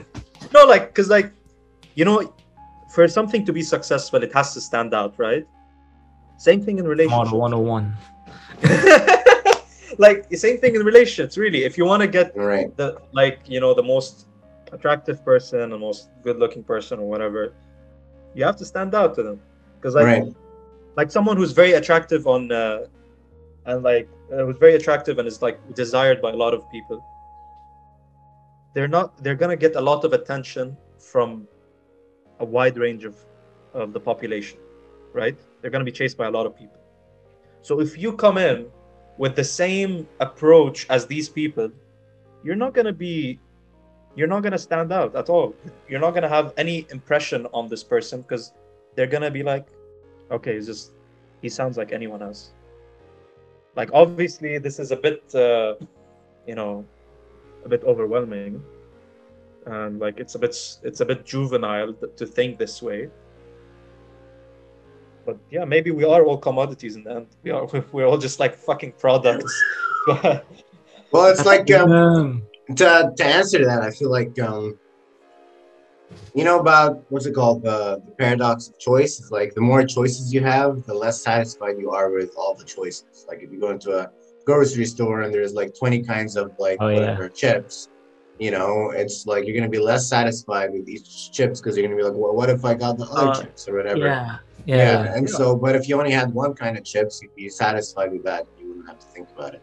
no, like, cause like, you know, for something to be successful, it has to stand out, right? Same thing in relationships. Model 101. like the same thing in relationships, really. If you want to get Right. the like, you know, the most attractive person, the most good-looking person, or whatever, you have to stand out to them. Because like, right. like someone who's very attractive on uh, and like uh, who's very attractive and is like desired by a lot of people they're not they're gonna get a lot of attention from a wide range of of the population right they're gonna be chased by a lot of people. So if you come in with the same approach as these people you're not gonna be you're not gonna stand out at all. You're not gonna have any impression on this person because they're gonna be like okay he's just he sounds like anyone else. Like obviously this is a bit uh, you know a bit overwhelming. And like it's a bit it's a bit juvenile to think this way but yeah maybe we are all commodities in the end we are we're all just like fucking products Well, it's like um, Um, to to answer that, I feel like um, you know about what's it called the, the paradox of choice. It's like the more choices you have, the less satisfied you are with all the choices. Like if you go into a grocery store and there's like 20 kinds of like Oh, yeah. whatever chips, you know, it's like you're gonna be less satisfied with each chips because you're gonna be like, well, what if I got the other Uh, chips or whatever? yeah, Yeah, yeah, and Yeah. so, but if you only had one kind of chips, you'd be satisfied with that. You wouldn't have to think about it.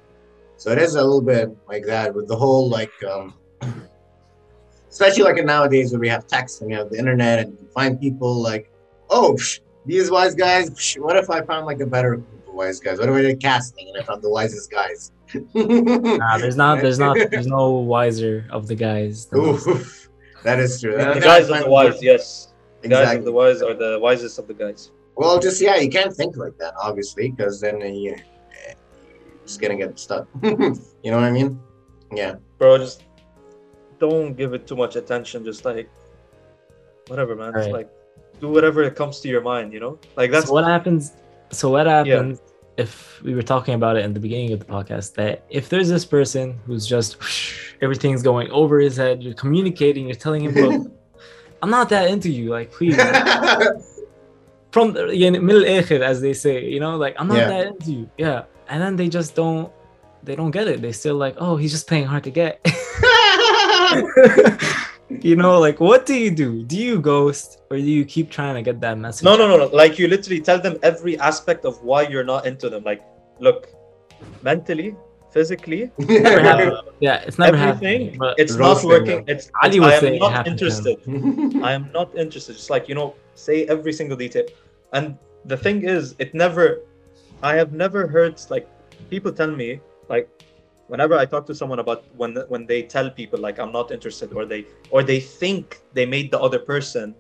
So it is a little bit like that with the whole like, um, especially like in nowadays where we have text and we have the internet and you find people like, oh, psh, these wise guys. Psh, what if I found like a better group of wise guys? What if I did casting and I found the wisest guys? Nah, there's not, there's not, there's no wiser of the guys. than. Oof, that is true. the guys that- are the wise yes the guys Exactly. of the wise are the wisest of the guys Well, just yeah, you can't think like that, obviously, because then you, you're just gonna get stuck. you know what I mean? Yeah. bro just don't give it too much attention just like whatever man Just like do whatever it comes to your mind you know like that's so what happens so what happens if we were talking about it in the beginning of the podcast that if there's this person who's just everything's going over his head you're communicating you're telling him look I'm not that into you. Like, please. From the middle akhir, as they say, you know, like I'm not yeah. that into you. Yeah. And then they just don't they don't get it. They still like, oh, he's just playing hard to get. you know, like what do you do? Do you ghost or do you keep trying to get that message? No, no, no, no. Like you literally tell them every aspect of why you're not into them. Like, look, mentally, physically never happened. Yeah, it's never everything happened. It's not working it's, Ali it's would i am not happened interested I am not interested. Just like you know, say every single detail. And the thing is, it never. I have never heard like people tell me like, whenever I talk to someone about when when they tell people like I'm not interested or they or they think they made the other person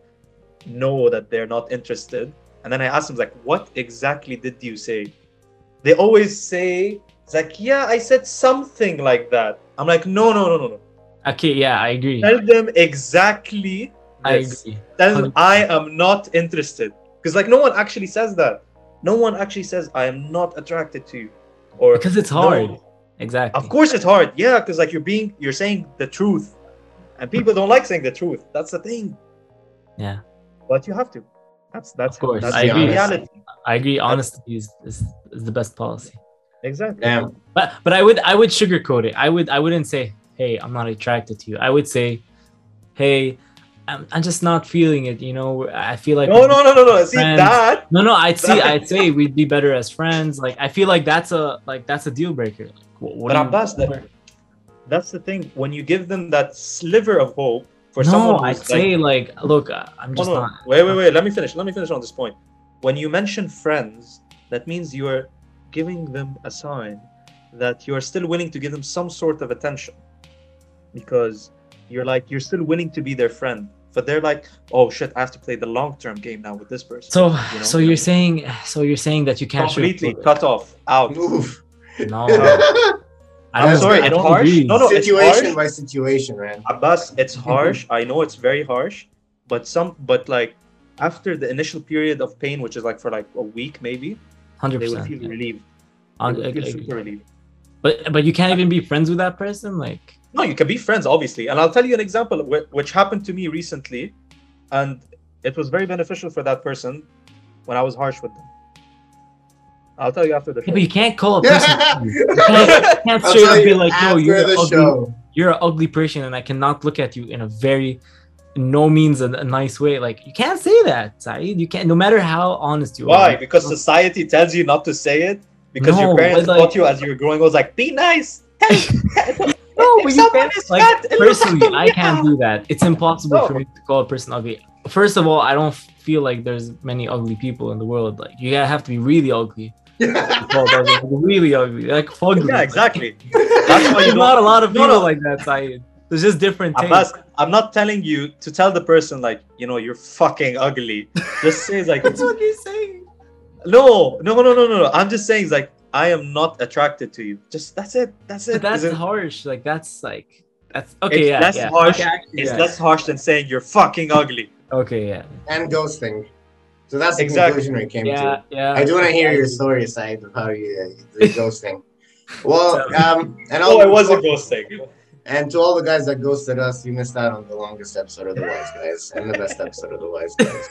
know that they're not interested, and then I ask them like, what exactly did you say? They always say it's like, yeah, I said something like that. I'm like, no, no, no, no, no. Okay, yeah, I agree. Tell them exactly. I agree. Tell them I am not interested. Because like no one actually says that. No one actually says I am not attracted to you. Or Because it's "No." hard. Exactly. Of course it's hard. Yeah, because like you're being you're saying the truth. And people don't like saying the truth. That's the thing. Yeah. But you have to. That's that's Of course, that's I the agree. reality. I agree. Honesty is, is, is the best policy. Exactly. Damn. But but I would I would sugarcoat it. I would I wouldn't say, hey, I'm not attracted to you. I would say, hey, I'm, I'm just not feeling it. You know, I feel like No, no, no, no, no. See Friends. that no, no. I'd see. I'd say we'd be better as friends. Like I feel like that's a like that's a deal breaker. Like, what, what But do Abbas, that- that's the thing. When you give them that sliver of hope for no, someone I'd who's say like, look, I- I'm No, just no, not. Wait, wait, wait. Let me finish. Let me finish on this point. When you mention friends, that means you're giving them a sign that you're still willing to give them some sort of attention. Because you're like, you're still willing to be their friend. But they're like, oh shit, I have to play the long term game now with this person. So you know? so you're saying so you're saying that you can't completely sugarcoat cut off, out. Move. No, I I'm sorry, it's harsh. agree. No, no, it's harsh. by situation, man. Abbas, it's harsh. I know it's very harsh, but some, but like after the initial period of pain, which is like for like a week maybe, Hundred they will percent. feel relieved. On- feel I- I- super relieved. But but you can't even be friends with that person. Like No, you can be friends, obviously. And I'll tell you an example wh- which happened to me recently, and it was very beneficial for that person when I was harsh with them. I'll tell you after the yeah, but you can't call a person. ugly. you can't, you can't straight up be like, oh, "Yo, you're an ugly, show. you're an ugly person, and I cannot look at you in a very, in no means a, a nice way. Like you can't say that, Saeed. You can't, no matter how honest you Why? are. Why? Because society tells you not to say it. Because No, your parents like- taught you as you were growing. Was like, be nice. No, but you can't. Like fat, personally, I can't do that. It's impossible No. for me to call a person ugly. First of all, I don't feel like there's many ugly people in the world. Like you gotta have to be really ugly. to call that like, really ugly, like fugly. Yeah, exactly. That's why you There's not a lot of No, people no. like that, Saeed. There's just different tastes. Abbas, I'm not telling you to tell the person like, you know, you're fucking ugly. Just say like, That's what you're saying. no, no, no, no, no, no. I'm just saying like, I am not attracted to you. Just that's it. That's it. But that's it- harsh. Like that's like that's okay. It's yeah, less yeah. harsh. Okay, actually, It's yeah. less harsh than saying you're fucking ugly. Okay, yeah, and ghosting. So that's the Exactly. conclusion we came yeah, to. yeah. I do want to hear your story, side of how you uh, the ghosting. Well, um, and Oh, all, I was a ghosting. And to all the guys that ghosted us, you missed out on the longest episode of the Wise Guys and the best episode of the Wise Guys.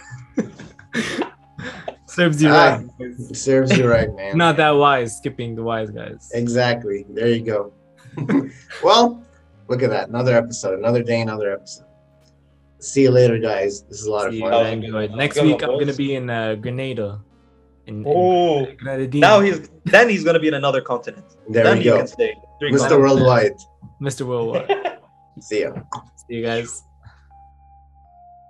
Serves you Ah. right. Serves you right, man. Not that wise. Skipping the wise guys. Exactly. There you go. well, look at that. Another episode. Another day. Another episode. See you later, guys. This is a lot of fun. I enjoyed. Next Good week one, I'm gonna be in uh, Grenada. In, in Oh, Grenadine. now he's then he's gonna be in another continent. There then we you go. can stay. Mr. continents. Worldwide. Mr. Worldwide. See ya. See you guys.